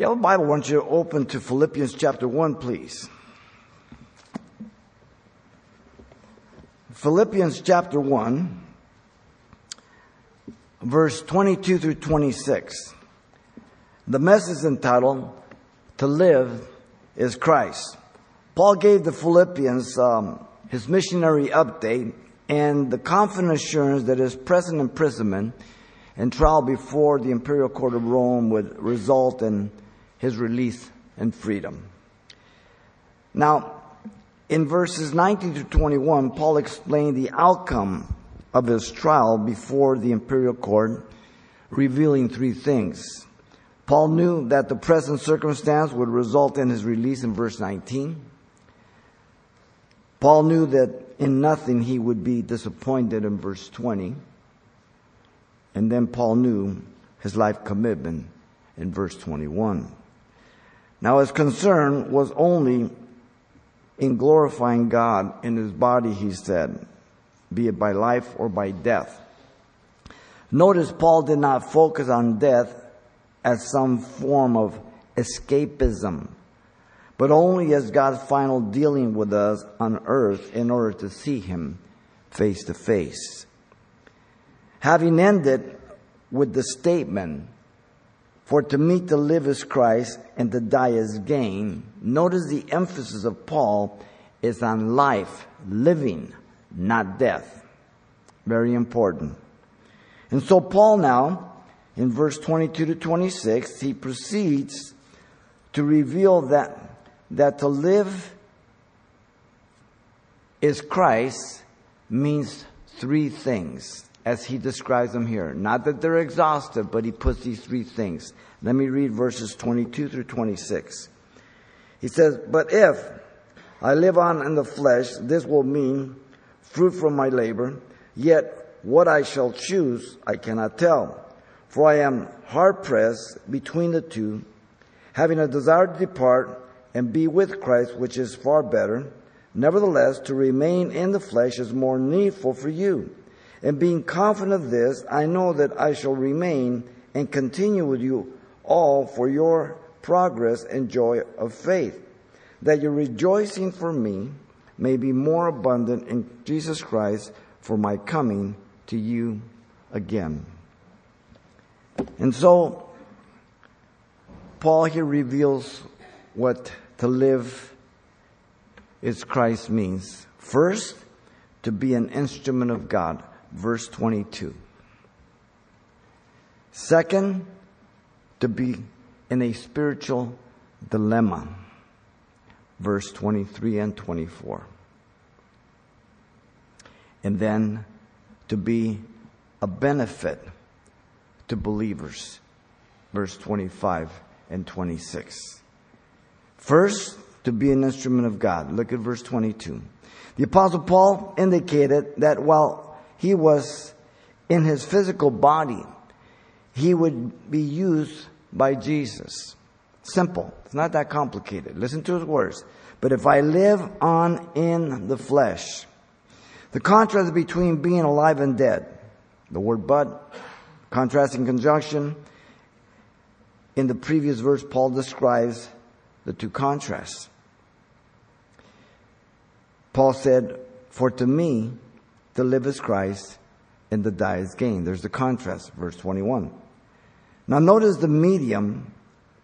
Have Bible, don't you open to Philippians chapter 1, please? Philippians chapter 1, verse 22 through 26. The message entitled, To Live is Christ. Paul gave the Philippians um, his missionary update and the confident assurance that his present imprisonment and trial before the imperial court of Rome would result in his release and freedom. Now, in verses 19 to 21, Paul explained the outcome of his trial before the imperial court, revealing three things. Paul knew that the present circumstance would result in his release in verse 19. Paul knew that in nothing he would be disappointed in verse 20. And then Paul knew his life commitment in verse 21. Now his concern was only in glorifying God in his body, he said, be it by life or by death. Notice Paul did not focus on death as some form of escapism, but only as God's final dealing with us on earth in order to see him face to face. Having ended with the statement, for to me to live is Christ and to die is gain, notice the emphasis of Paul is on life, living, not death. Very important. And so Paul now, in verse 22 to 26, he proceeds to reveal that, that to live is Christ means three things as he describes them here. Not that they're exhaustive, but he puts these three things. Let me read verses 22 through 26. He says, But if I live on in the flesh, this will mean fruit from my labor, yet what I shall choose I cannot tell. For I am hard pressed between the two, having a desire to depart and be with Christ, which is far better. Nevertheless, to remain in the flesh is more needful for you. And being confident of this, I know that I shall remain and continue with you all for your progress and joy of faith, that your rejoicing for me may be more abundant in Jesus Christ for my coming to you again. And so, Paul here reveals what to live is Christ means. First, to be an instrument of God verse 22. Second, to be in a spiritual dilemma, verse 23 and 24. And then to be a benefit to believers, verse 25 and 26. First, to be an instrument of God. Look at verse 22. The apostle Paul indicated that while he was in his physical body, he would be used by Jesus. Simple. It's not that complicated. Listen to his words. But if I live on in the flesh, the contrast between being alive and dead, the word but, contrasting conjunction, in the previous verse, Paul describes the two contrasts. Paul said, For to me, to live as Christ and to die as gain. There's the contrast, verse 21. Now notice the medium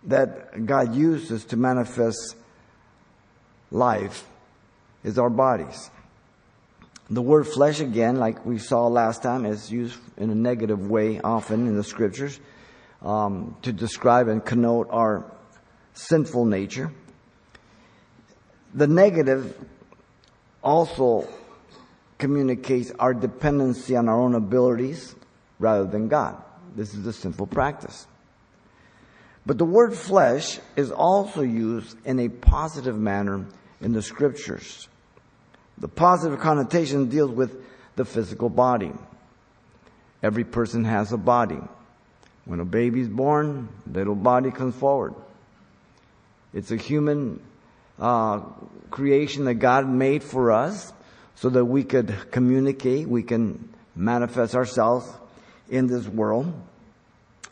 that God uses to manifest life is our bodies. The word flesh, again, like we saw last time, is used in a negative way often in the scriptures um, to describe and connote our sinful nature. The negative also communicates our dependency on our own abilities rather than God. This is a simple practice. But the word flesh is also used in a positive manner in the scriptures. The positive connotation deals with the physical body. Every person has a body. When a baby is born, little body comes forward. It's a human uh, creation that God made for us so that we could communicate, we can manifest ourselves in this world.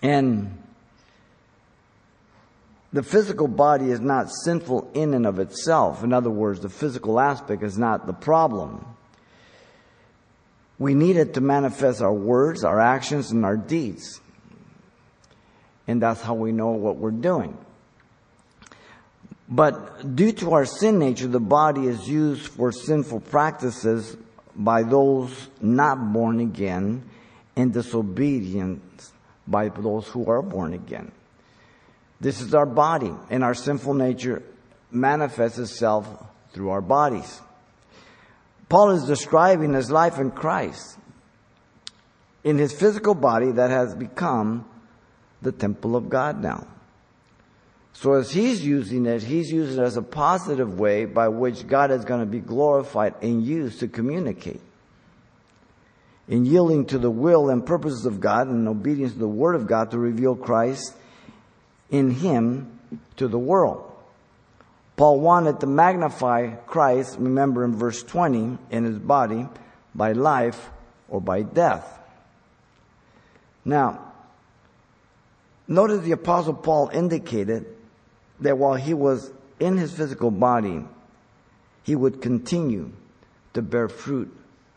And the physical body is not sinful in and of itself. In other words, the physical aspect is not the problem. We need it to manifest our words, our actions, and our deeds. And that's how we know what we're doing. But due to our sin nature, the body is used for sinful practices by those not born again and disobedience by those who are born again. This is our body, and our sinful nature manifests itself through our bodies. Paul is describing his life in Christ in his physical body that has become the temple of God now. So as he's using it, he's using it as a positive way by which God is going to be glorified and used to communicate. In yielding to the will and purposes of God and obedience to the Word of God to reveal Christ in him to the world. Paul wanted to magnify Christ, remember in verse 20, in his body by life or by death. Now, notice the apostle Paul indicated that while he was in his physical body, he would continue to bear fruit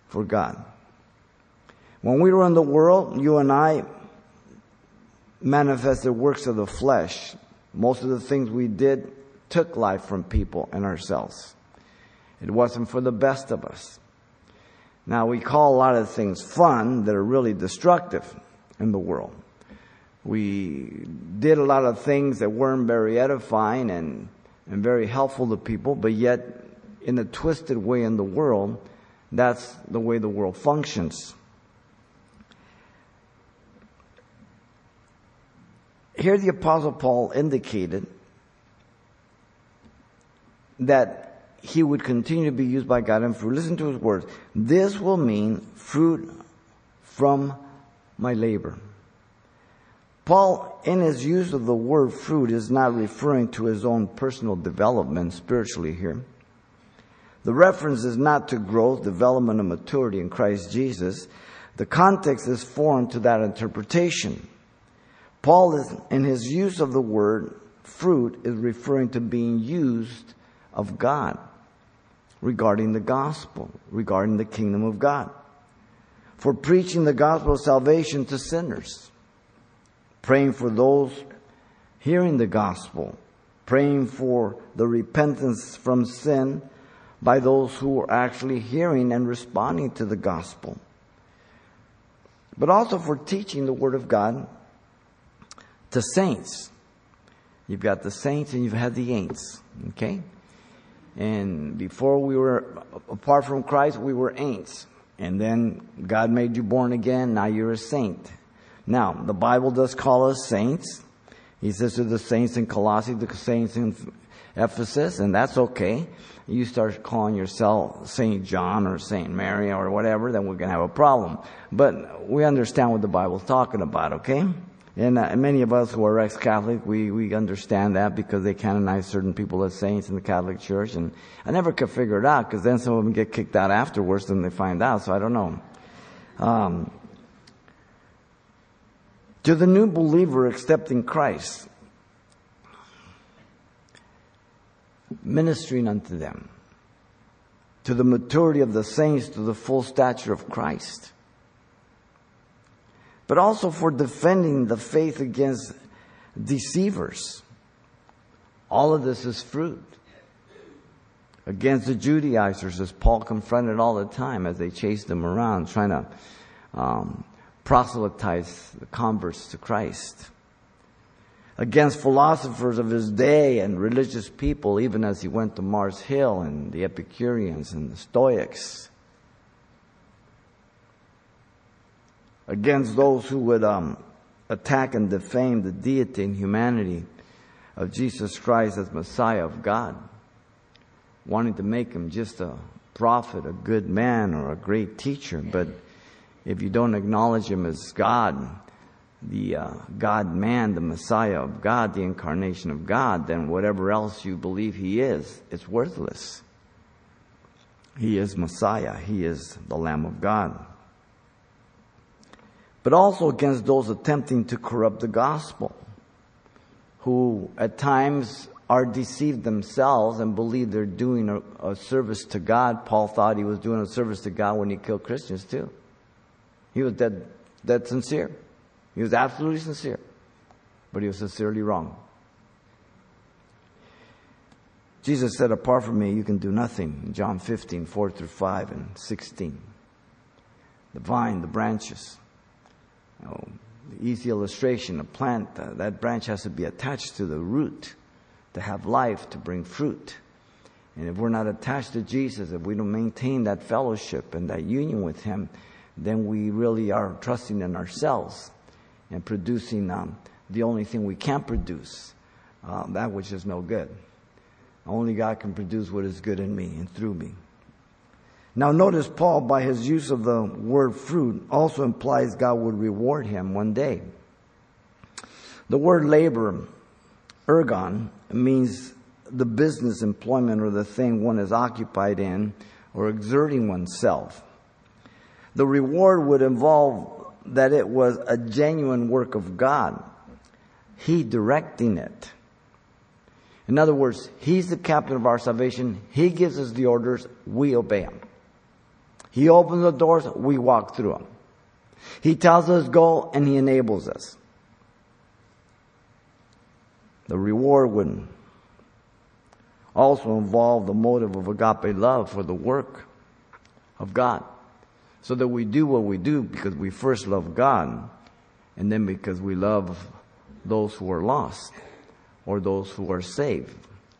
for God. When we were in the world, you and I manifested works of the flesh. Most of the things we did took life from people and ourselves. It wasn't for the best of us. Now we call a lot of things fun that are really destructive in the world. We did a lot of things that weren't very edifying and, and very helpful to people, but yet in a twisted way in the world, that's the way the world functions. Here the apostle Paul indicated that he would continue to be used by God in fruit. Listen to his words. This will mean fruit from my labor. Paul, in his use of the word fruit, is not referring to his own personal development spiritually here. The reference is not to growth, development, and maturity in Christ Jesus. The context is foreign to that interpretation. Paul is, in his use of the word fruit, is referring to being used of God regarding the gospel, regarding the kingdom of God, for preaching the gospel of salvation to sinners, praying for those hearing the gospel, praying for the repentance from sin by those who are actually hearing and responding to the gospel, but also for teaching the word of God to saints. You've got the saints and you've had the ain'ts. Okay? And before we were, apart from Christ, we were ain'ts. And then God made you born again. Now you're a saint. Now, the Bible does call us saints. He says to the saints in Colossae, the saints in Ephesus, and that's okay. You start calling yourself Saint John or Saint Mary or whatever, then we're going to have a problem. But we understand what the Bible's talking about, okay? And uh, many of us who are ex-Catholic, we, we understand that because they canonize certain people as saints in the Catholic Church. And I never could figure it out because then some of them get kicked out afterwards when they find out. So I don't know. Um, to the new believer accepting Christ, ministering unto them, to the maturity of the saints, to the full stature of Christ but also for defending the faith against deceivers. All of this is fruit. Against the Judaizers, as Paul confronted all the time as they chased him around, trying to um, proselytize the converts to Christ. Against philosophers of his day and religious people, even as he went to Mars Hill and the Epicureans and the Stoics. against those who would um, attack and defame the deity and humanity of Jesus Christ as Messiah of God, wanting to make him just a prophet, a good man, or a great teacher. But if you don't acknowledge him as God, the uh, God man, the Messiah of God, the incarnation of God, then whatever else you believe he is, it's worthless. He is Messiah. He is the Lamb of God but also against those attempting to corrupt the gospel, who at times are deceived themselves and believe they're doing a, a, service to God. Paul thought he was doing a service to God when he killed Christians too. He was dead, dead sincere. He was absolutely sincere, but he was sincerely wrong. Jesus said, apart from me, you can do nothing. John 15, 4 through 5 and 16. The vine, the branches. You know, the easy illustration, a plant, uh, that branch has to be attached to the root to have life, to bring fruit. And if we're not attached to Jesus, if we don't maintain that fellowship and that union with Him, then we really are trusting in ourselves and producing um, the only thing we can produce, uh, that which is no good. Only God can produce what is good in me and through me. Now notice Paul, by his use of the word fruit, also implies God would reward him one day. The word labor, ergon, means the business employment or the thing one is occupied in or exerting oneself. The reward would involve that it was a genuine work of God. He directing it. In other words, He's the captain of our salvation. He gives us the orders. We obey Him. He opens the doors. We walk through them. He tells us go and He enables us. The reward would also involve the motive of agape love for the work of God. So that we do what we do because we first love God and then because we love those who are lost or those who are saved,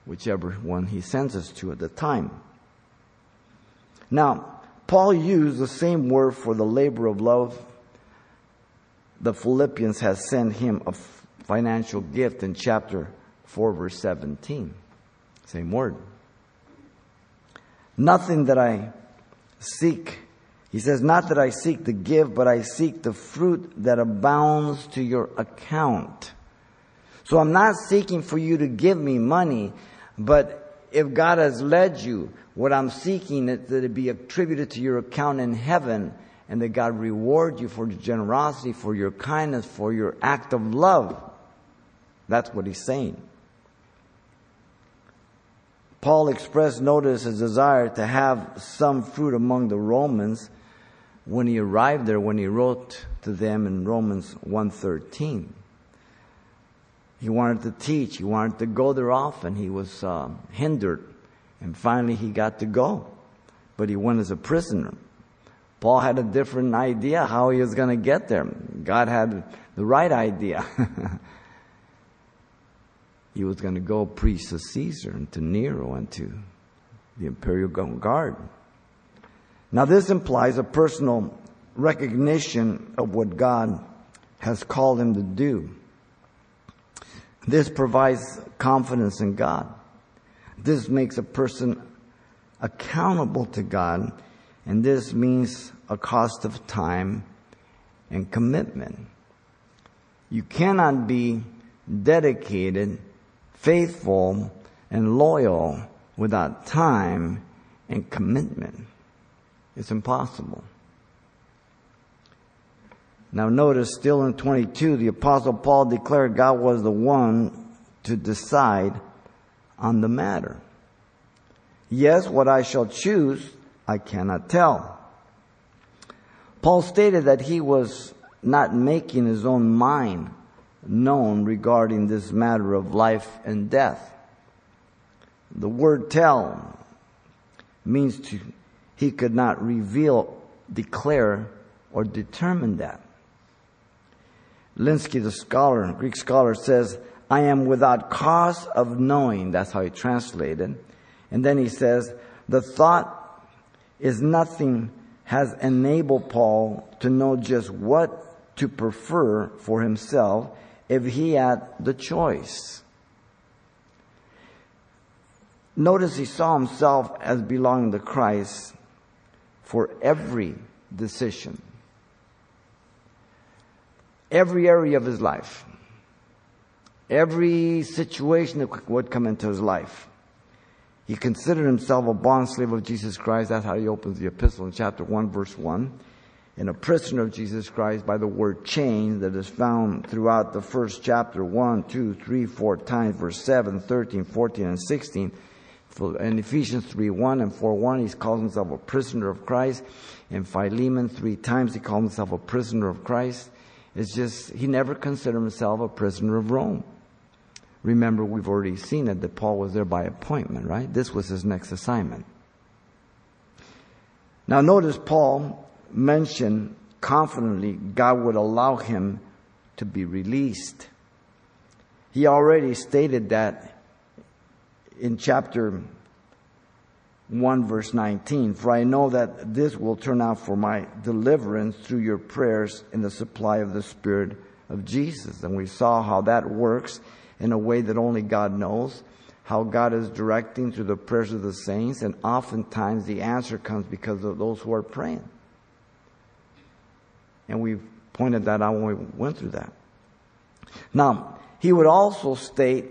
whichever one he sends us to at the time. Now, Paul used the same word for the labor of love. The Philippians has sent him a financial gift in chapter 4 verse 17. Same word. Nothing that I seek. He says, not that I seek to give, but I seek the fruit that abounds to your account. So I'm not seeking for you to give me money, but if God has led you, what I'm seeking is that it be attributed to your account in heaven and that God reward you for your generosity, for your kindness, for your act of love. That's what he's saying. Paul expressed notice his desire to have some fruit among the Romans when he arrived there when he wrote to them in Romans 1:13. He wanted to teach. He wanted to go there often. He was uh, hindered. And finally, he got to go. But he went as a prisoner. Paul had a different idea how he was going to get there. God had the right idea. he was going to go preach to Caesar and to Nero and to the imperial guard. Now, this implies a personal recognition of what God has called him to do. This provides confidence in God. This makes a person accountable to God, and this means a cost of time and commitment. You cannot be dedicated, faithful, and loyal without time and commitment. It's impossible. Now notice still in 22, the apostle Paul declared God was the one to decide on the matter. Yes, what I shall choose, I cannot tell. Paul stated that he was not making his own mind known regarding this matter of life and death. The word tell means to, he could not reveal, declare, or determine that. Lenski, the scholar, Greek scholar, says, I am without cause of knowing. That's how he translated. And then he says, the thought is nothing has enabled Paul to know just what to prefer for himself if he had the choice. Notice he saw himself as belonging to Christ for every decision every area of his life, every situation that would come into his life. He considered himself a bond slave of Jesus Christ. That's how he opens the epistle in chapter 1, verse 1. and a prisoner of Jesus Christ by the word chain that is found throughout the first chapter 1, 2, 3, 4 times, verse 7, 13, 14, and 16. In Ephesians 3, 1 and 4, 1, he calls himself a prisoner of Christ. In Philemon, three times he calls himself a prisoner of Christ. It's just, he never considered himself a prisoner of Rome. Remember, we've already seen it that Paul was there by appointment, right? This was his next assignment. Now, notice Paul mentioned confidently God would allow him to be released. He already stated that in chapter 1 verse 19, for I know that this will turn out for my deliverance through your prayers in the supply of the Spirit of Jesus. And we saw how that works in a way that only God knows, how God is directing through the prayers of the saints, and oftentimes the answer comes because of those who are praying. And we pointed that out when we went through that. Now, he would also state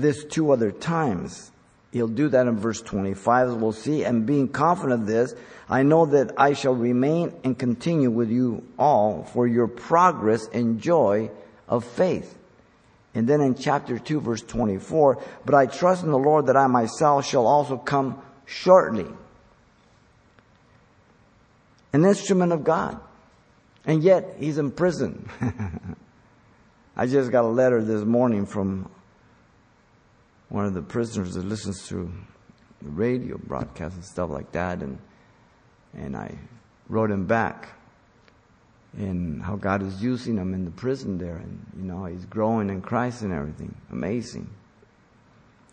this two other times He'll do that in verse 25, as we'll see. And being confident of this, I know that I shall remain and continue with you all for your progress and joy of faith. And then in chapter 2, verse 24, but I trust in the Lord that I myself shall also come shortly. An instrument of God. And yet he's in prison. I just got a letter this morning from one of the prisoners that listens to the radio broadcast and stuff like that, and and I wrote him back and how God is using him in the prison there, and you know he's growing in Christ and everything. Amazing.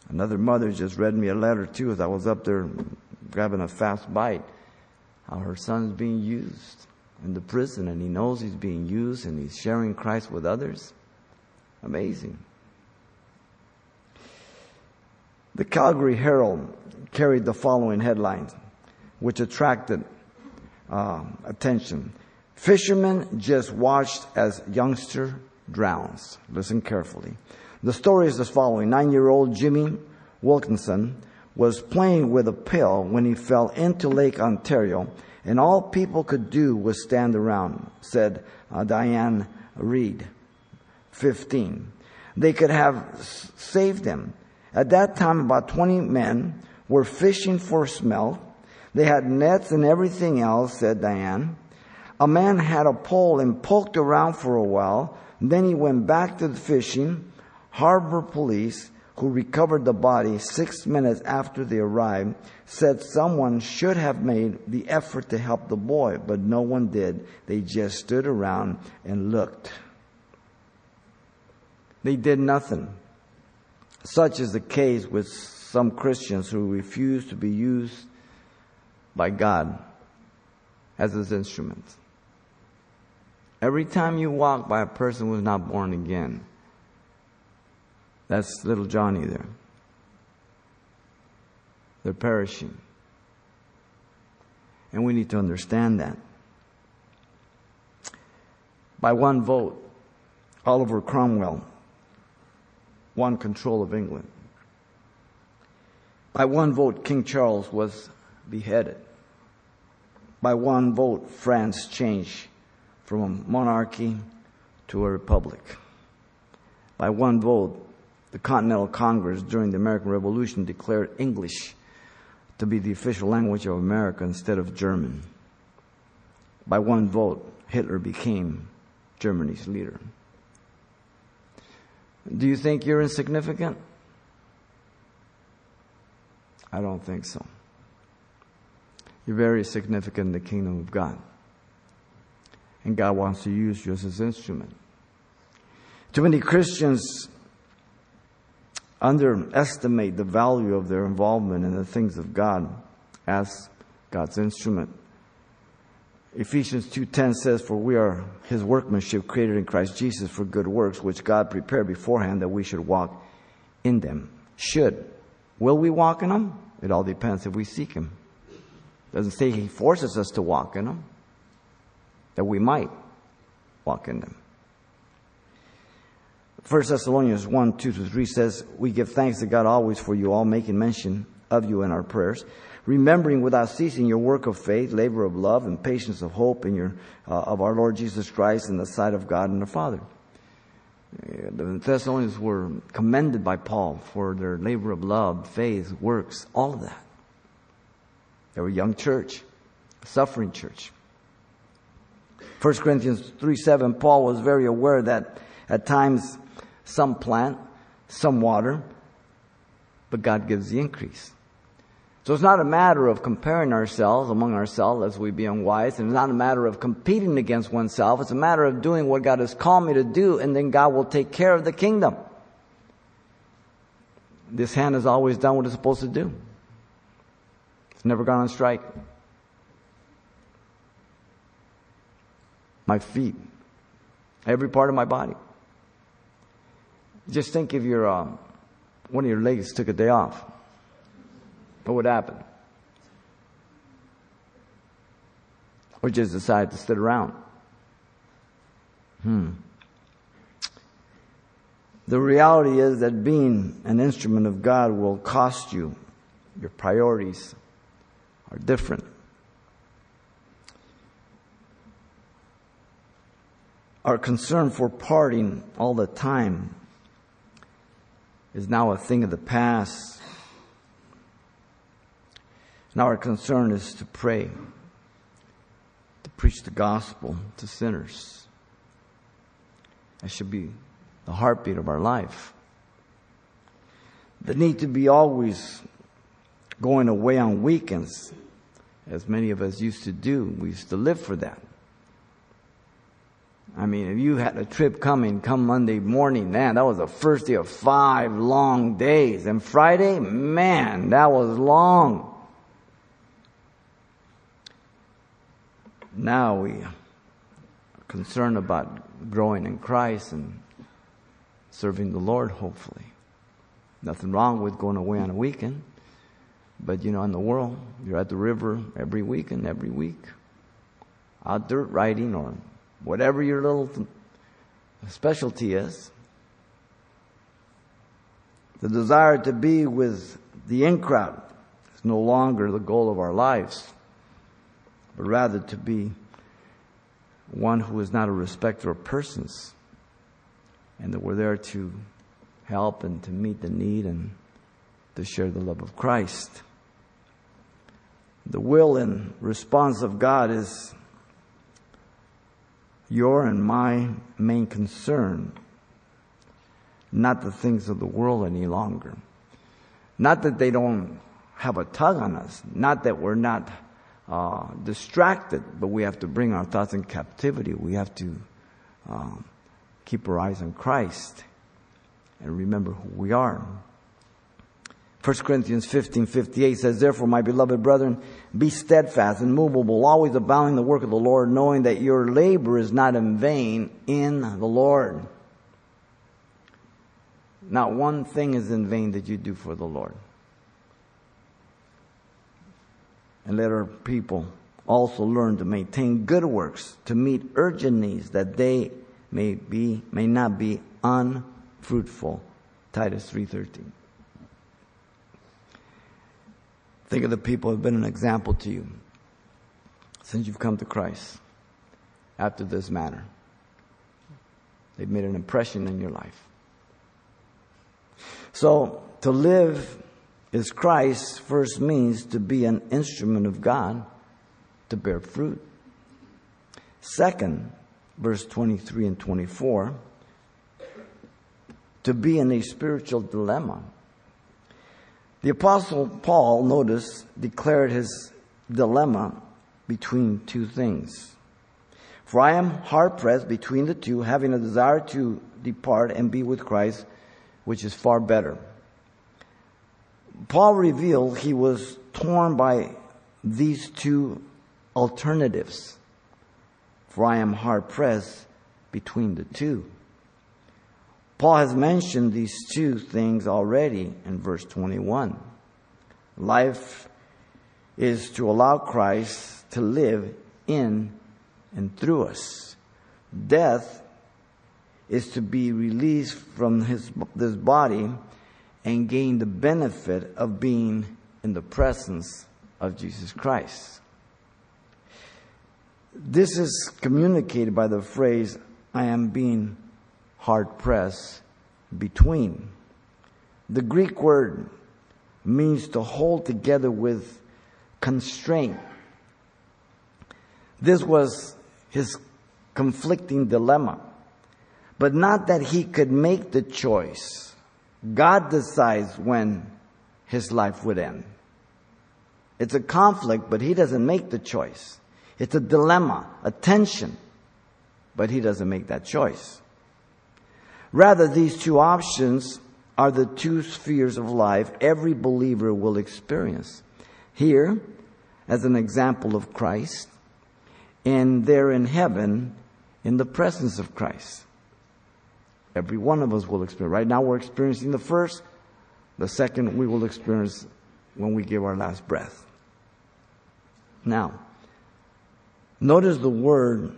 Another mother just read me a letter too as I was up there grabbing a fast bite. How her son's being used in the prison, and he knows he's being used, and he's sharing Christ with others. Amazing. The Calgary Herald carried the following headlines, which attracted uh, attention. Fisherman just watched as youngster drowns. Listen carefully. The story is as following. Nine-year-old Jimmy Wilkinson was playing with a pail when he fell into Lake Ontario, and all people could do was stand around, said uh, Diane Reed, 15. They could have saved him at that time, about 20 men were fishing for smelt. They had nets and everything else, said Diane. A man had a pole and poked around for a while. Then he went back to the fishing. Harbor police, who recovered the body six minutes after they arrived, said someone should have made the effort to help the boy, but no one did. They just stood around and looked. They did nothing. Such is the case with some Christians who refuse to be used by God as his instrument. Every time you walk by a person who's not born again, that's little Johnny there. They're perishing. And we need to understand that. By one vote, Oliver Cromwell won control of England. By one vote, King Charles was beheaded. By one vote, France changed from a monarchy to a republic. By one vote, the Continental Congress during the American Revolution declared English to be the official language of America instead of German. By one vote, Hitler became Germany's leader. Do you think you're insignificant? I don't think so. You're very significant in the kingdom of God. And God wants to use you as his instrument. Too many Christians underestimate the value of their involvement in the things of God as God's instrument. Ephesians 2:10 says for we are his workmanship created in Christ Jesus for good works which God prepared beforehand that we should walk in them. Should. Will we walk in them? It all depends if we seek him. Doesn't say he forces us to walk in them. That we might walk in them. 1 Thessalonians 1, 2 to 3 says, We give thanks to God always for you all, making mention of you in our prayers, remembering without ceasing your work of faith, labor of love, and patience of hope in your, uh, of our Lord Jesus Christ in the sight of God and the Father. The Thessalonians were commended by Paul for their labor of love, faith, works, all of that. They were a young church, a suffering church. 1 Corinthians 3 7, Paul was very aware that at times some plant, some water, but God gives the increase. So it's not a matter of comparing ourselves among ourselves as we be unwise, and it's not a matter of competing against oneself. It's a matter of doing what God has called me to do, and then God will take care of the kingdom. This hand has always done what it's supposed to do. It's never gone on strike. My feet, every part of my body. Just think if your uh, one of your legs took a day off, what would happen? Or just decide to sit around? Hmm. The reality is that being an instrument of God will cost you. Your priorities are different. Our concern for partying all the time is now a thing of the past. Now our concern is to pray, to preach the gospel to sinners. That should be the heartbeat of our life. The need to be always going away on weekends, as many of us used to do. We used to live for that. I mean, if you had a trip coming come Monday morning, man, that was the first day of five long days. And Friday, man, that was long. Now we are concerned about growing in Christ and serving the Lord, hopefully. Nothing wrong with going away on a weekend. But you know, in the world, you're at the river every weekend, every week. Out dirt riding or whatever your little specialty is. The desire to be with the in crowd is no longer the goal of our lives, but rather to be one who is not a respecter of persons, and that we're there to help and to meet the need and to share the love of Christ. The will and response of God is your and my main concern, not the things of the world any longer. Not that they don't have a tug on us, not that we're not uh, distracted, but we have to bring our thoughts in captivity. We have to um, keep our eyes on Christ and remember who we are. 1 Corinthians 15, 58 says, Therefore, my beloved brethren, be steadfast and movable, always abounding the work of the Lord, knowing that your labor is not in vain in the Lord. Not one thing is in vain that you do for the Lord. And let our people also learn to maintain good works, to meet urgent needs, that they may be, may not be unfruitful. Titus 3.13. Think of the people who have been an example to you since you've come to Christ after this manner. They've made an impression in your life. So, to live is Christ first means to be an instrument of God to bear fruit. Second, verse 23 and 24, to be in a spiritual dilemma. The apostle Paul, notice, declared his dilemma between two things. For I am hard pressed between the two, having a desire to depart and be with Christ, which is far better. Paul revealed he was torn by these two alternatives. For I am hard pressed between the two. Paul has mentioned these two things already in verse 21. Life is to allow Christ to live in and through us. Death is to be released from his, this body and gain the benefit of being in the presence of Jesus Christ. This is communicated by the phrase, I am being hard pressed between. The Greek word means to hold together with constraint. This was his conflicting dilemma. But not that he could make the choice. God decides when his life would end. It's a conflict, but he doesn't make the choice. It's a dilemma, a tension, but he doesn't make that choice. Rather, these two options are the two spheres of life every believer will experience. Here, as an example of Christ, and there in heaven in the presence of Christ. Every one of us will experience. Right now we're experiencing the first, the second we will experience when we give our last breath. Now, notice the word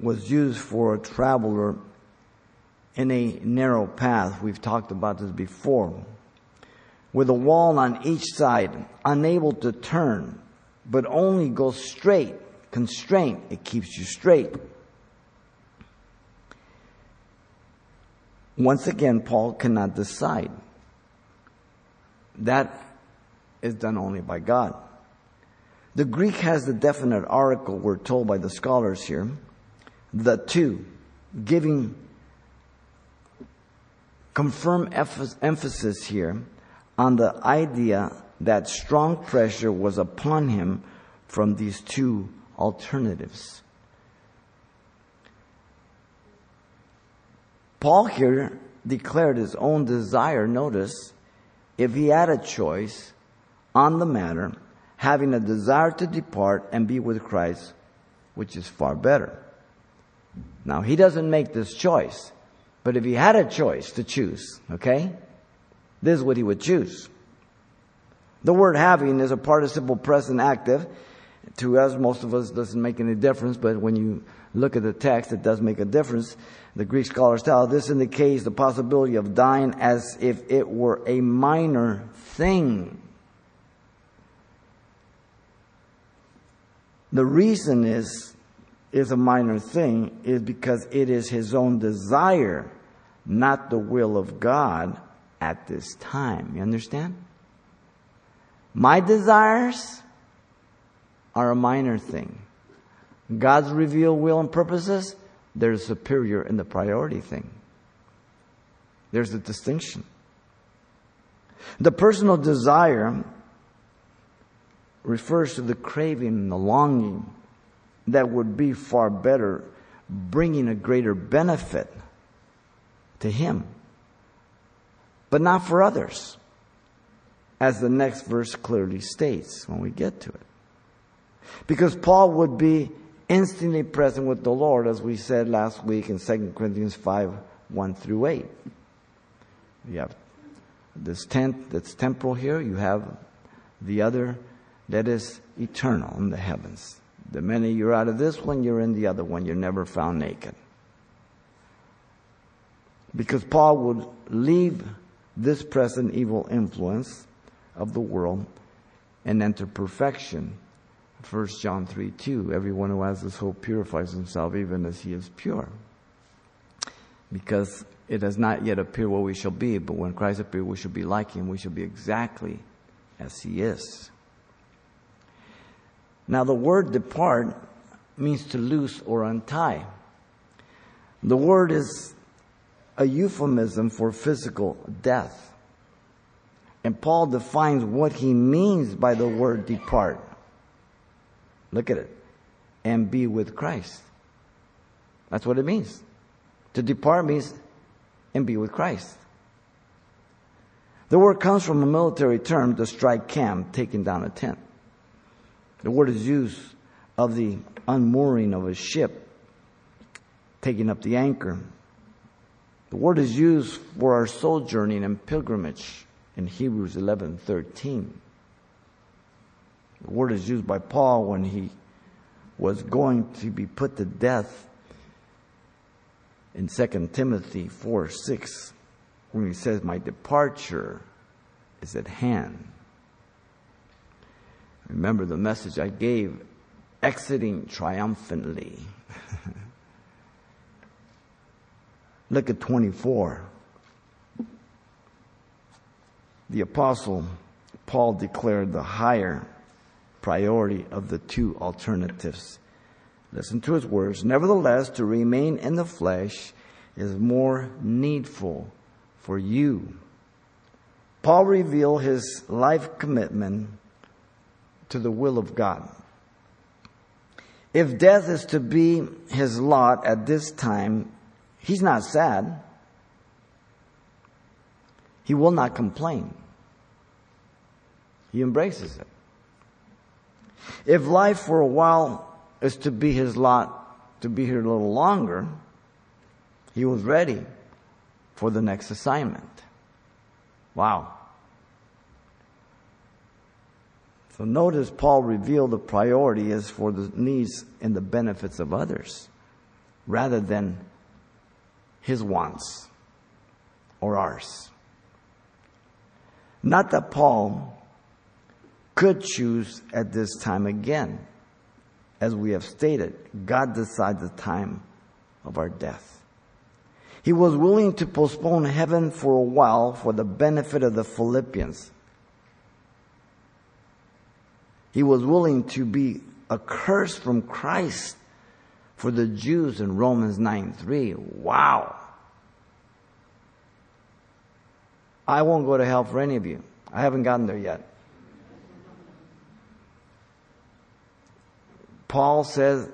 was used for a traveler in a narrow path. We've talked about this before. With a wall on each side, unable to turn, but only go straight. Constraint, it keeps you straight. Once again, Paul cannot decide. That is done only by God. The Greek has the definite article, we're told by the scholars here, the two, giving confirm emphasis here on the idea that strong pressure was upon him from these two alternatives. Paul here declared his own desire, notice, if he had a choice on the matter, having a desire to depart and be with Christ, which is far better. Now, he doesn't make this choice, but if he had a choice to choose, okay, this is what he would choose. The word having is a participle present active. To us, most of us doesn't make any difference, but when you look at the text, it does make a difference. The Greek scholars tell this indicates the possibility of dying as if it were a minor thing. The reason is is a minor thing is because it is his own desire, not the will of God at this time. You understand? My desires are a minor thing. God's revealed will and purposes, there's superior in the priority thing. There's a distinction. The personal desire refers to the craving the longing that would be far better, bringing a greater benefit to him, but not for others, as the next verse clearly states when we get to it. Because Paul would be instantly present with the Lord, as we said last week in 2 Corinthians 5 1 through 8. You have this tent that's temporal here, you have the other that is eternal in the heavens. The minute you're out of this one, you're in the other one. You're never found naked. Because Paul would leave this present evil influence of the world and enter perfection 1 John 3 2, everyone who has this hope purifies himself even as he is pure. Because it has not yet appeared what we shall be, but when Christ appears, we shall be like him. We shall be exactly as he is. Now, the word depart means to loose or untie. The word is a euphemism for physical death. And Paul defines what he means by the word depart. Look at it. And be with Christ. That's what it means. To depart means and be with Christ. The word comes from a military term to strike camp, taking down a tent. The word is used of the unmooring of a ship, taking up the anchor. The word is used for our sojourning and pilgrimage in Hebrews 11:13. The word is used by Paul when he was going to be put to death in 2 Timothy 4 6, when he says, My departure is at hand. Remember the message I gave, exiting triumphantly. Look at 24. The apostle Paul declared the higher priority of the two alternatives. Listen to his words. Nevertheless, to remain in the flesh is more needful for you. Paul revealed his life commitment to the will of God. If death is to be his lot at this time, he's not sad. He will not complain. He embraces it. If life for a while is to be his lot, to be here a little longer, he was ready for the next assignment. Wow. So notice Paul revealed the priority is for the needs and the benefits of others rather than his wants or ours. Not that Paul could choose at this time again. As we have stated, God decides the time of our death. He was willing to postpone heaven for a while for the benefit of the Philippians. He was willing to be accursed from Christ for the Jews in Romans 9 3. Wow. I won't go to hell for any of you. I haven't gotten there yet. Paul says,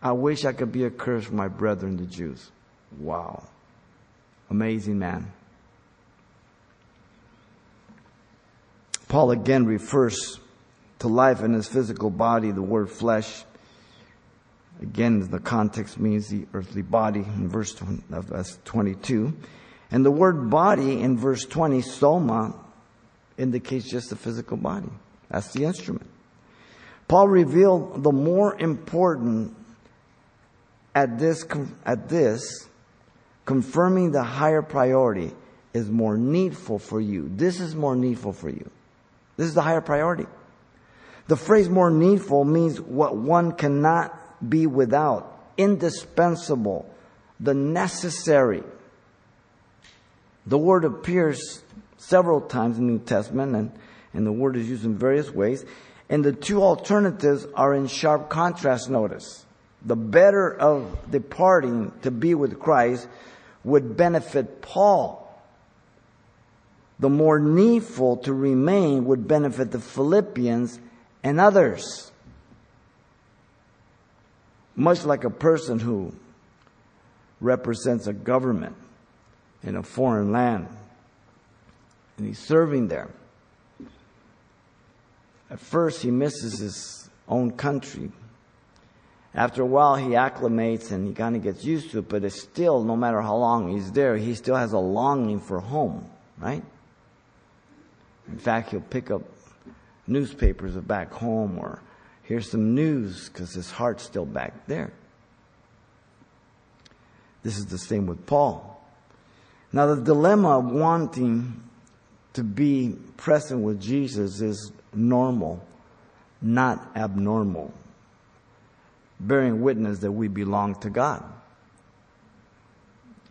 I wish I could be a curse for my brethren, the Jews. Wow. Amazing man. Paul again refers to life in his physical body, the word flesh. Again, the context means the earthly body in verse 22. And the word body in verse 20, soma, indicates just the physical body. That's the instrument. Paul revealed the more important at this, at this, confirming the higher priority is more needful for you. This is more needful for you. This is the higher priority. The phrase more needful means what one cannot be without, indispensable, the necessary. The word appears several times in the New Testament and, and the word is used in various ways. And the two alternatives are in sharp contrast, notice. The better of departing to be with Christ would benefit Paul. The more needful to remain would benefit the Philippians and others. Much like a person who represents a government in a foreign land and he's serving there. At first, he misses his own country. After a while, he acclimates and he kind of gets used to it, but it's still, no matter how long he's there, he still has a longing for home, right? In fact, he'll pick up newspapers of back home or hear some news because his heart's still back there. This is the same with Paul. Now, the dilemma of wanting to be present with Jesus is normal, not abnormal, bearing witness that we belong to God.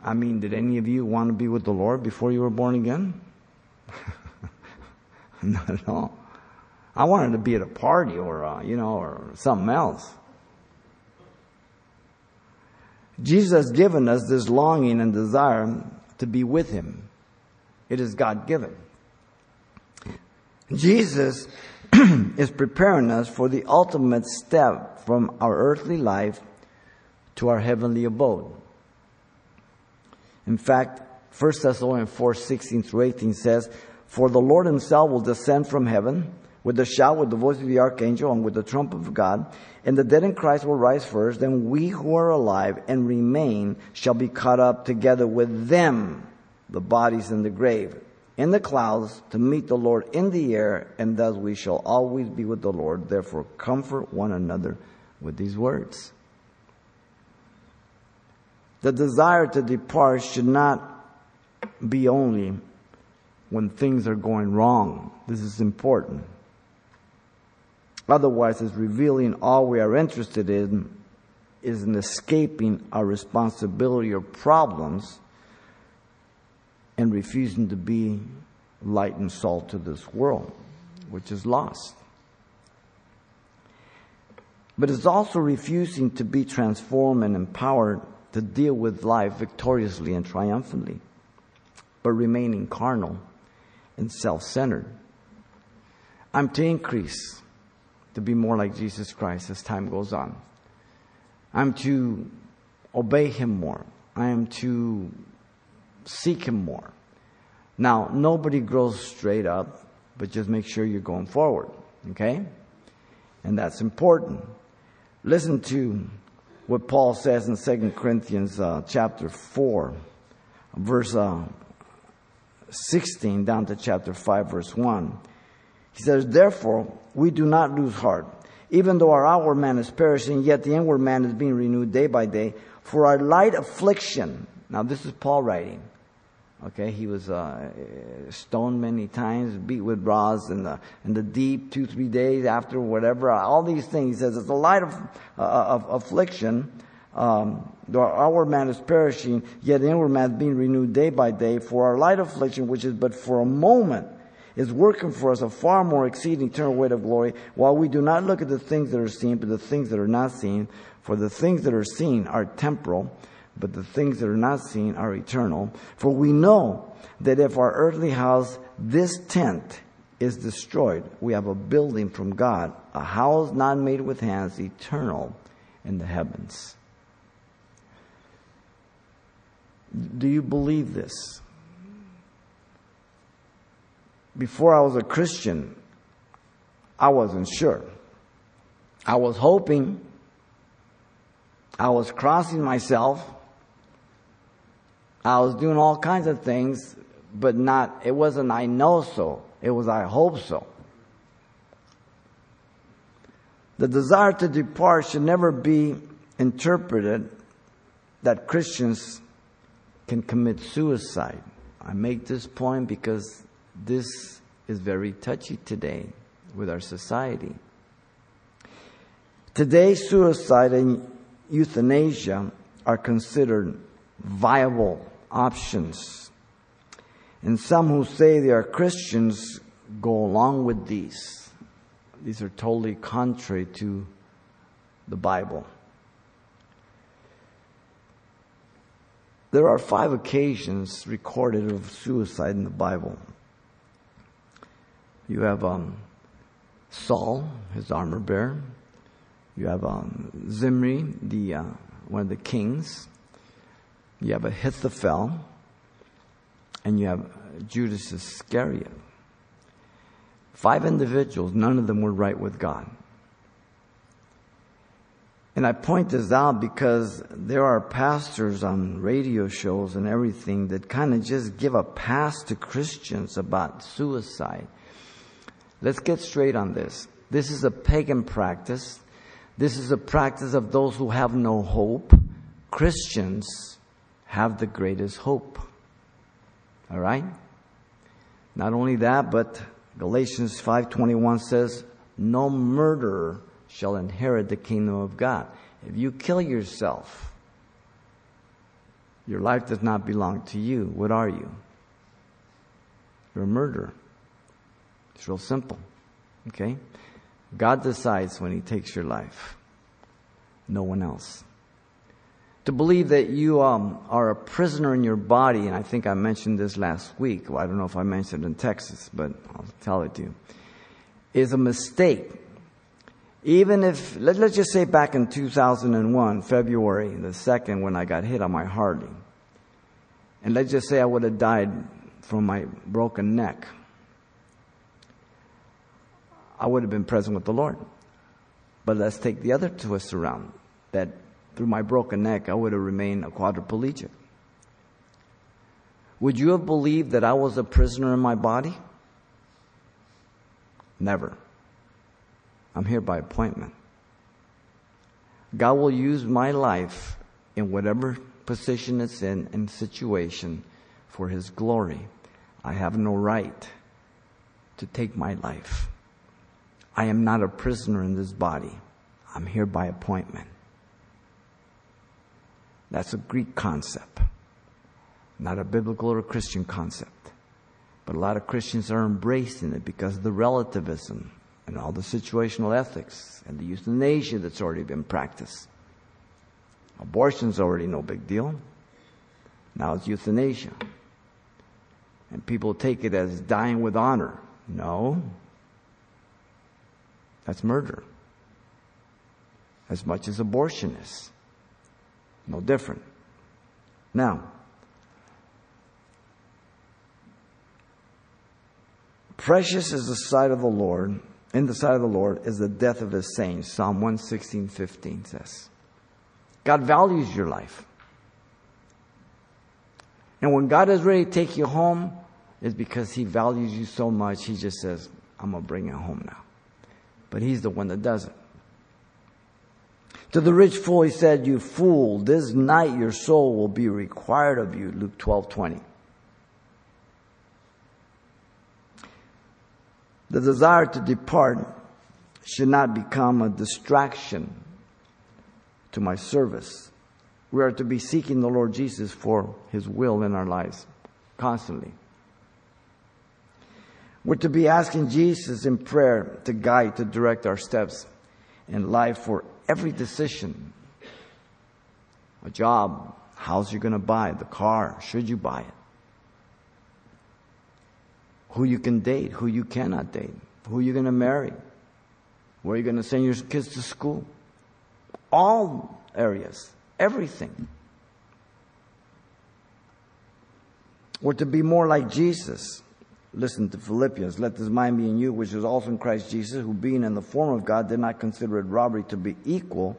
I mean, did any of you want to be with the Lord before you were born again? Not at all. I wanted to be at a party or, uh, you know, or something else. Jesus has given us this longing and desire to be with Him. It is God given. Jesus is preparing us for the ultimate step from our earthly life to our heavenly abode. In fact, 1 Thessalonians 4 16 through 18 says, For the Lord himself will descend from heaven with a shout, with the voice of the archangel, and with the trumpet of God, and the dead in Christ will rise first, then we who are alive and remain shall be caught up together with them, the bodies in the grave, in the clouds to meet the Lord in the air, and thus we shall always be with the Lord. Therefore, comfort one another with these words. The desire to depart should not be only when things are going wrong. This is important. Otherwise, it's revealing all we are interested in is in escaping our responsibility or problems and refusing to be light and salt to this world, which is lost. But it's also refusing to be transformed and empowered to deal with life victoriously and triumphantly, but remaining carnal and self centered. I'm to increase to be more like Jesus Christ as time goes on. I'm to obey Him more. I am to seek Him more. Now, nobody grows straight up, but just make sure you're going forward. Okay? And that's important. Listen to what Paul says in 2 Corinthians uh, chapter 4, verse uh, 16 down to chapter 5, verse 1. He says, Therefore, we do not lose heart. Even though our outward man is perishing, yet the inward man is being renewed day by day. For our light affliction, now this is Paul writing. Okay, he was uh, stoned many times, beat with rods in the in the deep, two three days after whatever. All these things. He says it's a light of, uh, of affliction. Um, our man is perishing, yet inward man is being renewed day by day. For our light affliction, which is but for a moment, is working for us a far more exceeding eternal weight of glory, while we do not look at the things that are seen, but the things that are not seen. For the things that are seen are temporal, but the things that are not seen are eternal. For we know that if our earthly house, this tent, is destroyed, we have a building from God, a house not made with hands, eternal in the heavens. Do you believe this? before I was a Christian, I wasn't sure. I was hoping, I was crossing myself, I was doing all kinds of things, but not, it wasn't I know so, it was I hope so. The desire to depart should never be interpreted that Christians can commit suicide. I make this point because this is very touchy today with our society. Today, suicide and euthanasia are considered viable options. And some who say they are Christians go along with these. These are totally contrary to the Bible. There are five occasions recorded of suicide in the Bible. You have um, Saul, his armor bearer. You have um, Zimri, the uh, one of the kings. You have Ahithophel, and you have Judas Iscariot. Five individuals, none of them were right with God. And I point this out because there are pastors on radio shows and everything that kind of just give a pass to Christians about suicide. Let's get straight on this. This is a pagan practice. This is a practice of those who have no hope. Christians have the greatest hope. All right? Not only that, but Galatians 5:21 says, "No murderer shall inherit the kingdom of God." If you kill yourself, your life does not belong to you. What are you? You're a murderer. It's real simple. Okay? God decides when He takes your life, no one else. To believe that you um, are a prisoner in your body, and I think I mentioned this last week. Well, I don't know if I mentioned it in Texas, but I'll tell it to you. Is a mistake. Even if, let, let's just say back in 2001, February the 2nd, when I got hit on my Harley. And let's just say I would have died from my broken neck. I would have been present with the Lord. But let's take the other twist around that through my broken neck, I would have remained a quadriplegic. Would you have believed that I was a prisoner in my body? Never. I'm here by appointment. God will use my life in whatever position it's in and situation for His glory. I have no right to take my life. I am not a prisoner in this body. I'm here by appointment. That's a Greek concept, not a biblical or a Christian concept. But a lot of Christians are embracing it because of the relativism and all the situational ethics and the euthanasia that's already been practiced. Abortion's already no big deal. Now it's euthanasia. And people take it as dying with honor. No. That's murder. As much as abortion is. No different. Now, precious is the sight of the Lord, in the sight of the Lord is the death of his saints. Psalm 116, 15 says. God values your life. And when God is ready to take you home, it's because He values you so much, He just says, I'm going to bring you home now. But He's the one that does it. To the rich fool, He said, You fool, this night your soul will be required of you. Luke 12 20. The desire to depart should not become a distraction to my service. We are to be seeking the Lord Jesus for His will in our lives constantly. We're to be asking Jesus in prayer to guide, to direct our steps in life for every decision. A job, house you're going to buy, the car, should you buy it? Who you can date, who you cannot date, who you're going to marry, where you're going to send your kids to school. All areas everything. We're to be more like Jesus. Listen to Philippians. Let this mind be in you, which is also in Christ Jesus, who being in the form of God did not consider it robbery to be equal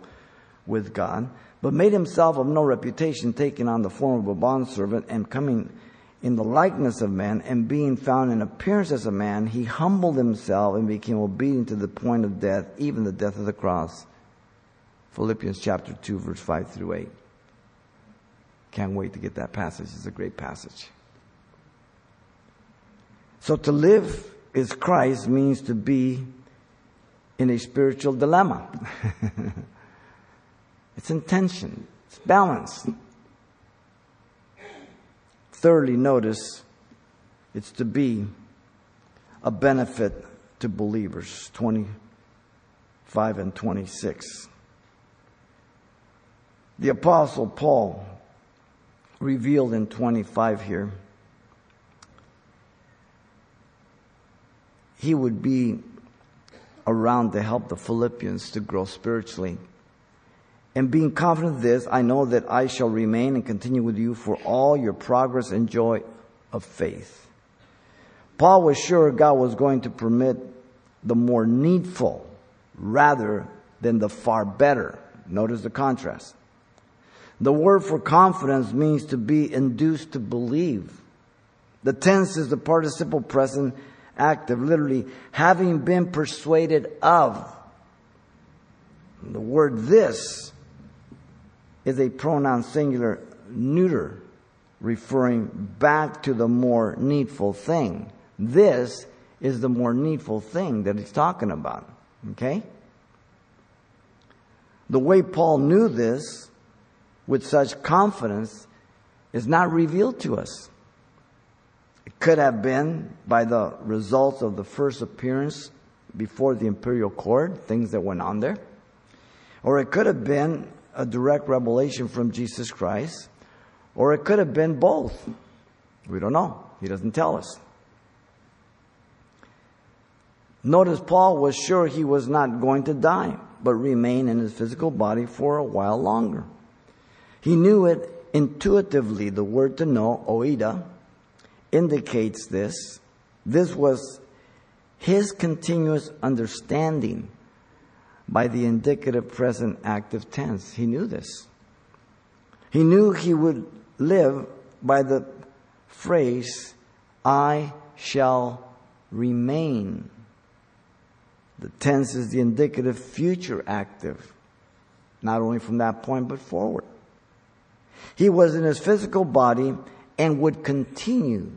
with God, but made himself of no reputation, taking on the form of a bondservant and coming in the likeness of man, and being found in appearance as a man, he humbled himself and became obedient to the point of death, even the death of the cross. Philippians chapter 2, verse 5 through 8. Can't wait to get that passage. It's a great passage. So to live is Christ means to be in a spiritual dilemma. it's intention, it's balance. Thirdly, notice it's to be a benefit to believers. 25 and 26. The Apostle Paul revealed in 25 here, he would be around to help the Philippians to grow spiritually. And being confident of this, I know that I shall remain and continue with you for all your progress and joy of faith. Paul was sure God was going to permit the more needful rather than the far better. Notice the contrast. The word for confidence means to be induced to believe. The tense is the participle present active, literally, having been persuaded of. The word this is a pronoun singular neuter, referring back to the more needful thing. This is the more needful thing that he's talking about. Okay? The way Paul knew this with such confidence is not revealed to us. It could have been by the results of the first appearance before the imperial court, things that went on there. Or it could have been a direct revelation from Jesus Christ. Or it could have been both. We don't know. He doesn't tell us. Notice Paul was sure he was not going to die, but remain in his physical body for a while longer. He knew it intuitively. The word to know, oida, indicates this. This was his continuous understanding by the indicative present active tense. He knew this. He knew he would live by the phrase, I shall remain. The tense is the indicative future active, not only from that point but forward. He was in his physical body and would continue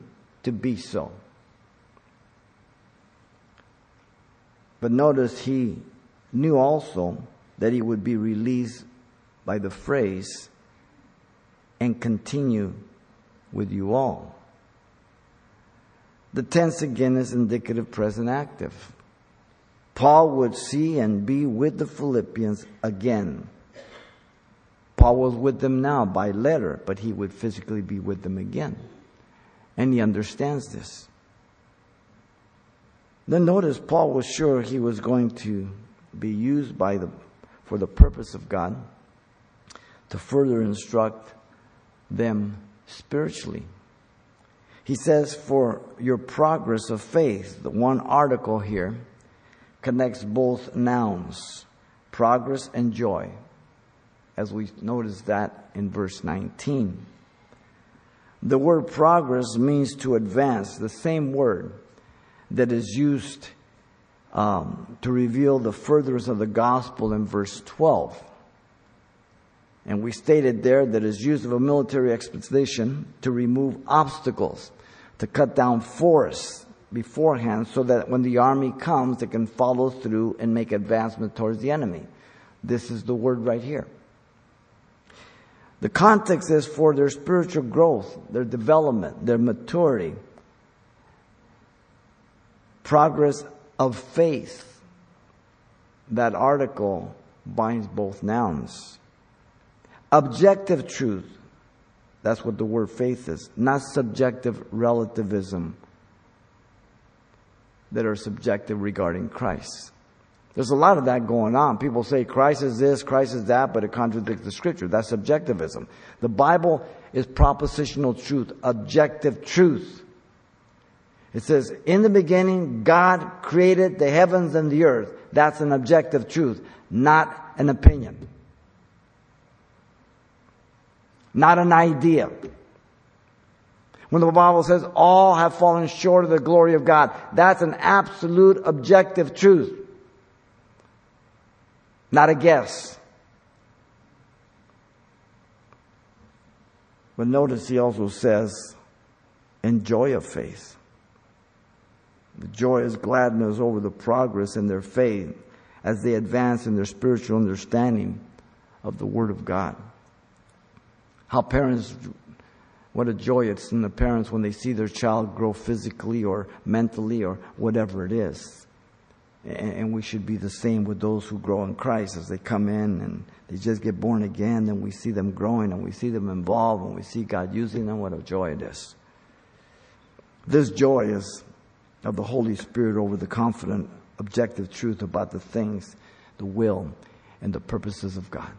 to be so. But notice he knew also that he would be released by the phrase and continue with you all. The tense again is indicative present active. Paul would see and be with the Philippians again. Paul was with them now by letter, but he would physically be with them again. And he understands this. Then notice Paul was sure he was going to be used by the, for the purpose of God to further instruct them spiritually. He says, for your progress of faith, the one article here connects both nouns, progress and joy, as we notice that in verse 19. The word progress means to advance, the same word that is used um, to reveal the furtherance of the gospel in verse 12. And we stated there that it's used of a military expedition to remove obstacles, to cut down forests beforehand so that when the army comes, it can follow through and make advancement towards the enemy. This is the word right here. The context is for their spiritual growth, their development, their maturity, progress of faith. That article binds both nouns. Objective truth. That's what the word faith is. Not subjective relativism that are subjective regarding Christ. There's a lot of that going on. People say Christ is this, Christ is that, but it contradicts the scripture. That's subjectivism. The Bible is propositional truth, objective truth. It says, in the beginning, God created the heavens and the earth. That's an objective truth, not an opinion. Not an idea. When the Bible says all have fallen short of the glory of God, that's an absolute objective truth. Not a guess. But notice he also says, enjoy of faith. The joyous gladness over the progress in their faith as they advance in their spiritual understanding of the Word of God. How parents, what a joy it's in the parents when they see their child grow physically or mentally or whatever it is. And we should be the same with those who grow in Christ as they come in and they just get born again. Then we see them growing and we see them involved and we see God using them. What a joy it is. This joy is of the Holy Spirit over the confident, objective truth about the things, the will, and the purposes of God.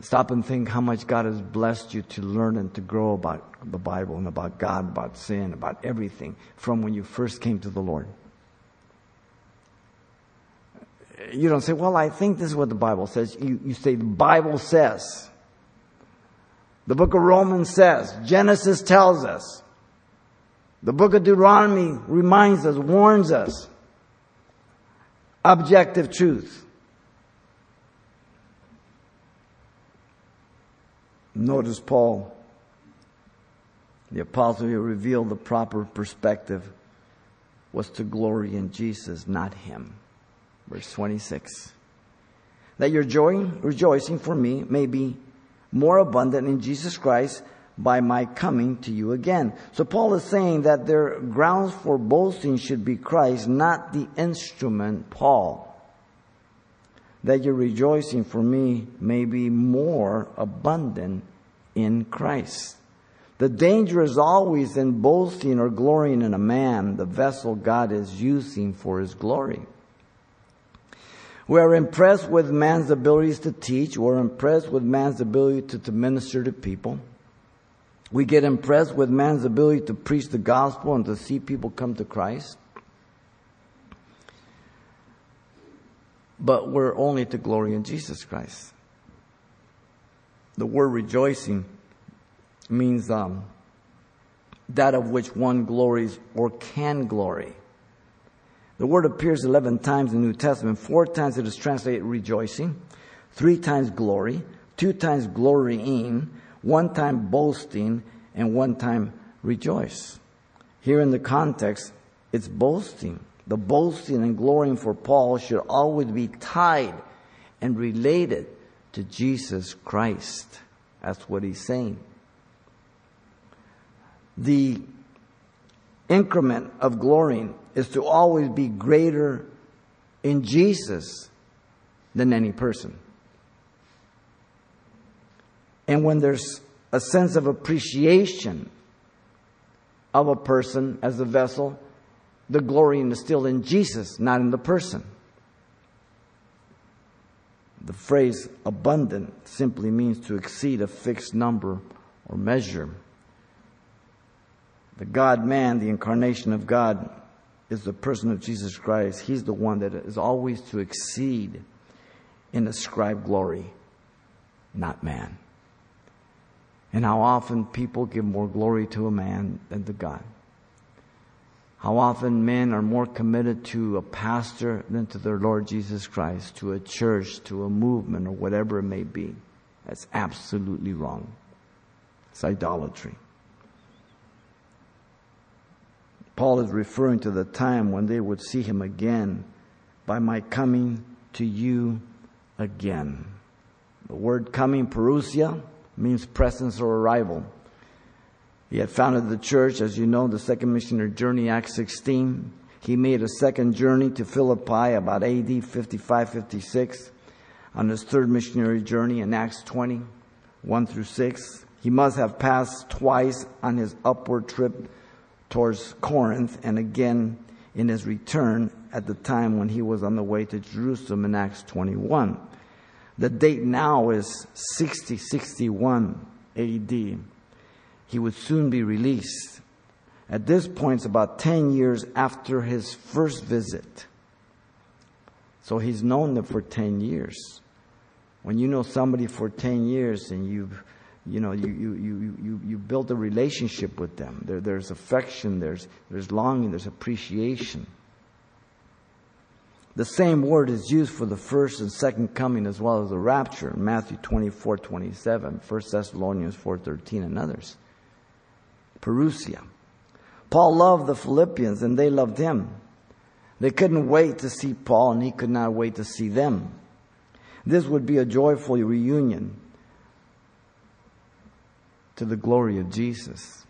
Stop and think how much God has blessed you to learn and to grow about the Bible and about God, about sin, about everything from when you first came to the Lord. You don't say, well, I think this is what the Bible says. You, you say, the Bible says. The book of Romans says. Genesis tells us. The book of Deuteronomy reminds us, warns us. Objective truth. Notice Paul, the apostle who revealed the proper perspective was to glory in Jesus, not him. Verse 26. That your joy, rejoicing for me may be more abundant in Jesus Christ by my coming to you again. So Paul is saying that their grounds for boasting should be Christ, not the instrument, Paul that your rejoicing for me may be more abundant in Christ. The danger is always in boasting or glorying in a man, the vessel God is using for his glory. We are impressed with man's abilities to teach. We're impressed with man's ability to, to minister to people. We get impressed with man's ability to preach the gospel and to see people come to Christ. but we're only to glory in Jesus Christ. The word rejoicing means um, that of which one glories or can glory. The word appears 11 times in the New Testament. Four times it is translated rejoicing, three times glory, two times glorying, one time boasting, and one time rejoice. Here in the context, it's boasting. The boasting and glorying for Paul should always be tied and related to Jesus Christ. That's what he's saying. The increment of glorying is to always be greater in Jesus than any person. And when there's a sense of appreciation of a person as a vessel, the glorying is still in Jesus, not in the person. The phrase abundant simply means to exceed a fixed number or measure. The God man, the incarnation of God, is the person of Jesus Christ. He's the one that is always to exceed in ascribed glory, not man. And how often people give more glory to a man than to God. How often men are more committed to a pastor than to their Lord Jesus Christ, to a church, to a movement, or whatever it may be. That's absolutely wrong. It's idolatry. Paul is referring to the time when they would see him again by my coming to you again. The word coming, parousia, means presence or arrival. He had founded the church, as you know, the second missionary journey, Acts 16. He made a second journey to Philippi about AD 55 56 on his third missionary journey in Acts 20 1 through 6. He must have passed twice on his upward trip towards Corinth and again in his return at the time when he was on the way to Jerusalem in Acts 21. The date now is 60 61 AD. He would soon be released. At this point, it's about 10 years after his first visit. So he's known them for 10 years. When you know somebody for 10 years and you've you know, you, you, you, you, you build a relationship with them. There, there's affection, there's, there's longing, there's appreciation. The same word is used for the first and second coming as well as the rapture in Matthew 24, 27, 1 Thessalonians 4, 13, and others. Parousia. Paul loved the Philippians and they loved him. They couldn't wait to see Paul and he could not wait to see them. This would be a joyful reunion to the glory of Jesus.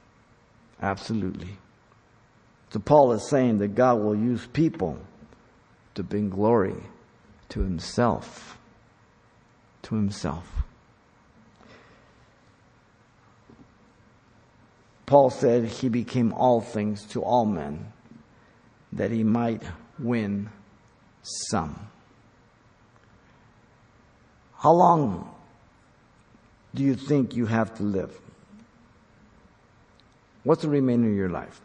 Absolutely. So Paul is saying that God will use people to bring glory to himself. To himself. Paul said he became all things to all men that he might win some. How long do you think you have to live? What's the remainder of your life?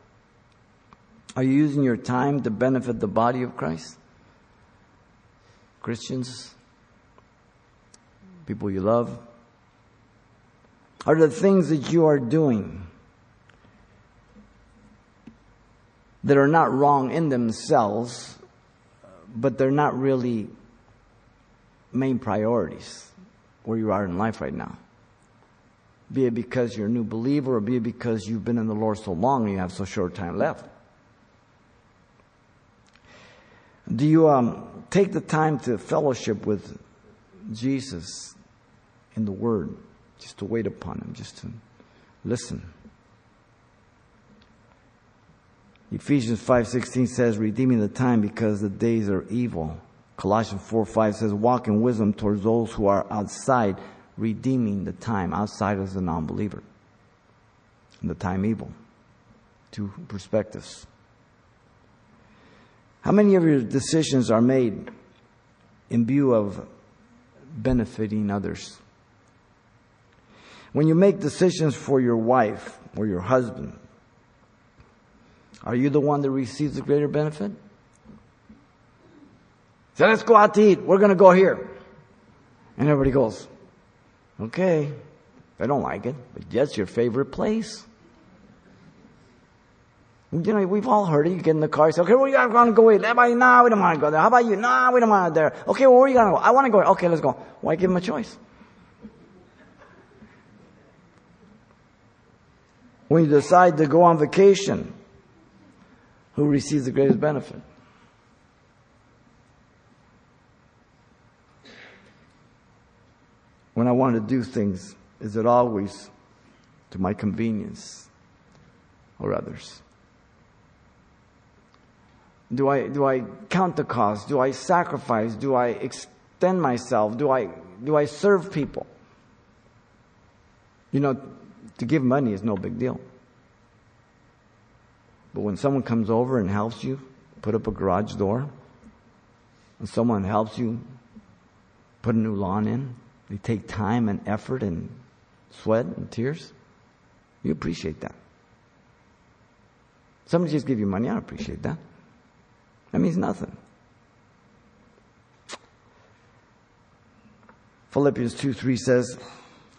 Are you using your time to benefit the body of Christ? Christians? People you love? Are the things that you are doing that are not wrong in themselves, but they're not really main priorities where you are in life right now? Be it because you're a new believer or be it because you've been in the Lord so long and you have so short time left. Do you um, take the time to fellowship with Jesus in the Word, just to wait upon Him, just to listen? Ephesians 5:16 says, "Redeeming the time because the days are evil." Colossians 4:5 says, "Walk in wisdom towards those who are outside." Redeeming the time outside as a non believer. The time evil. Two perspectives. How many of your decisions are made in view of benefiting others? When you make decisions for your wife or your husband, are you the one that receives the greater benefit? So let's go out to eat. We're going to go here. And everybody goes, Okay, I don't like it, but that's your favorite place. You know, we've all heard it. You get in the car, you say, okay, where are you going to go eat? Everybody, nah, we don't want to go there. How about you? Nah, we don't want to go there. Okay, well, where are you going to go? I want to go. Okay, let's go. Why give them a choice? When you decide to go on vacation, who receives the greatest benefit? When I want to do things, is it always to my convenience or others? Do I, do I count the cost? Do I sacrifice? Do I extend myself? Do I, do I serve people? You know, to give money is no big deal. But when someone comes over and helps you put up a garage door, and someone helps you put a new lawn in, they take time and effort and sweat and tears, you appreciate that. Somebody just give you money, I don't appreciate that. That means nothing. Philippians 2 3 says,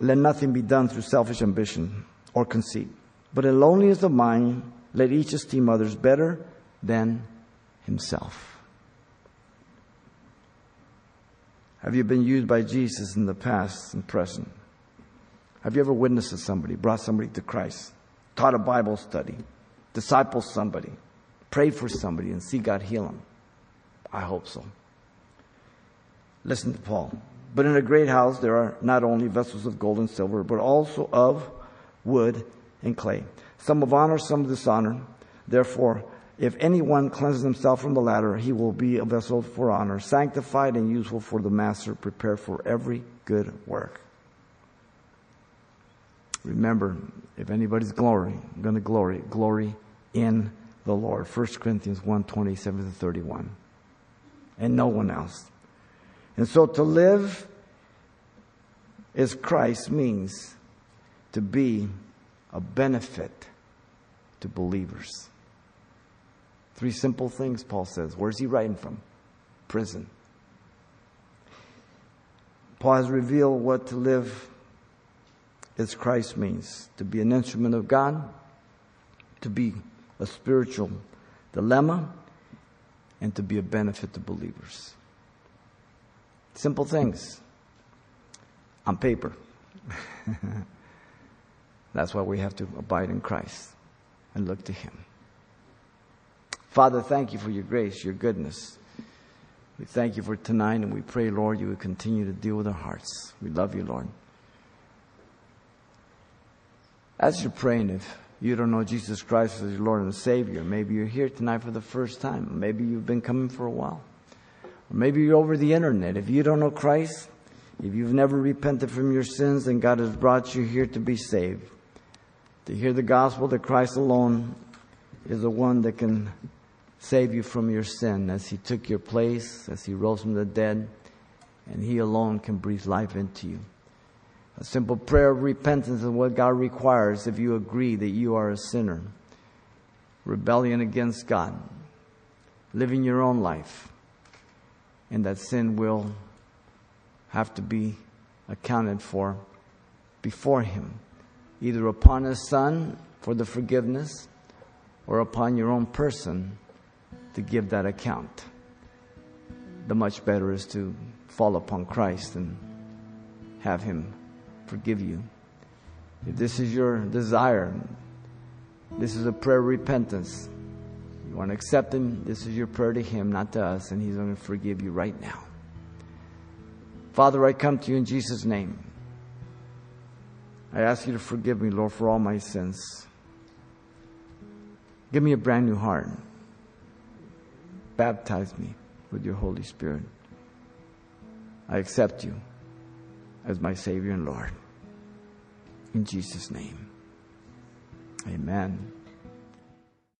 Let nothing be done through selfish ambition or conceit, but in lowliness of mind, let each esteem others better than himself. Have you been used by Jesus in the past and present? Have you ever witnessed to somebody, brought somebody to Christ, taught a Bible study, discipled somebody, prayed for somebody, and see God heal them? I hope so. Listen to Paul. But in a great house there are not only vessels of gold and silver, but also of wood and clay. Some of honor, some of dishonor. Therefore, if anyone cleanses himself from the latter, he will be a vessel for honor, sanctified and useful for the master, prepared for every good work. Remember, if anybody's glory, I'm going to glory, glory in the Lord. 1 Corinthians 1 27 to 31. And no one else. And so to live as Christ means to be a benefit to believers. Three simple things, Paul says. Where's he writing from? Prison. Paul has revealed what to live as Christ means to be an instrument of God, to be a spiritual dilemma, and to be a benefit to believers. Simple things on paper. That's why we have to abide in Christ and look to Him. Father, thank you for your grace, your goodness. We thank you for tonight, and we pray, Lord, you would continue to deal with our hearts. We love you, Lord. As you're praying, if you don't know Jesus Christ as your Lord and Savior, maybe you're here tonight for the first time. Maybe you've been coming for a while. Or maybe you're over the internet. If you don't know Christ, if you've never repented from your sins, then God has brought you here to be saved. To hear the gospel that Christ alone is the one that can save you from your sin as He took your place, as He rose from the dead, and He alone can breathe life into you. A simple prayer of repentance is what God requires if you agree that you are a sinner. Rebellion against God. Living your own life. And that sin will have to be accounted for before Him, either upon His Son for the forgiveness or upon your own person to give that account. The much better is to fall upon Christ and have Him forgive you. If this is your desire, this is a prayer of repentance. You want to accept Him, this is your prayer to Him, not to us, and He's going to forgive you right now. Father, I come to you in Jesus' name. I ask you to forgive me, Lord, for all my sins. Give me a brand new heart. Baptize me with your Holy Spirit. I accept you as my Savior and Lord. In Jesus' name. Amen.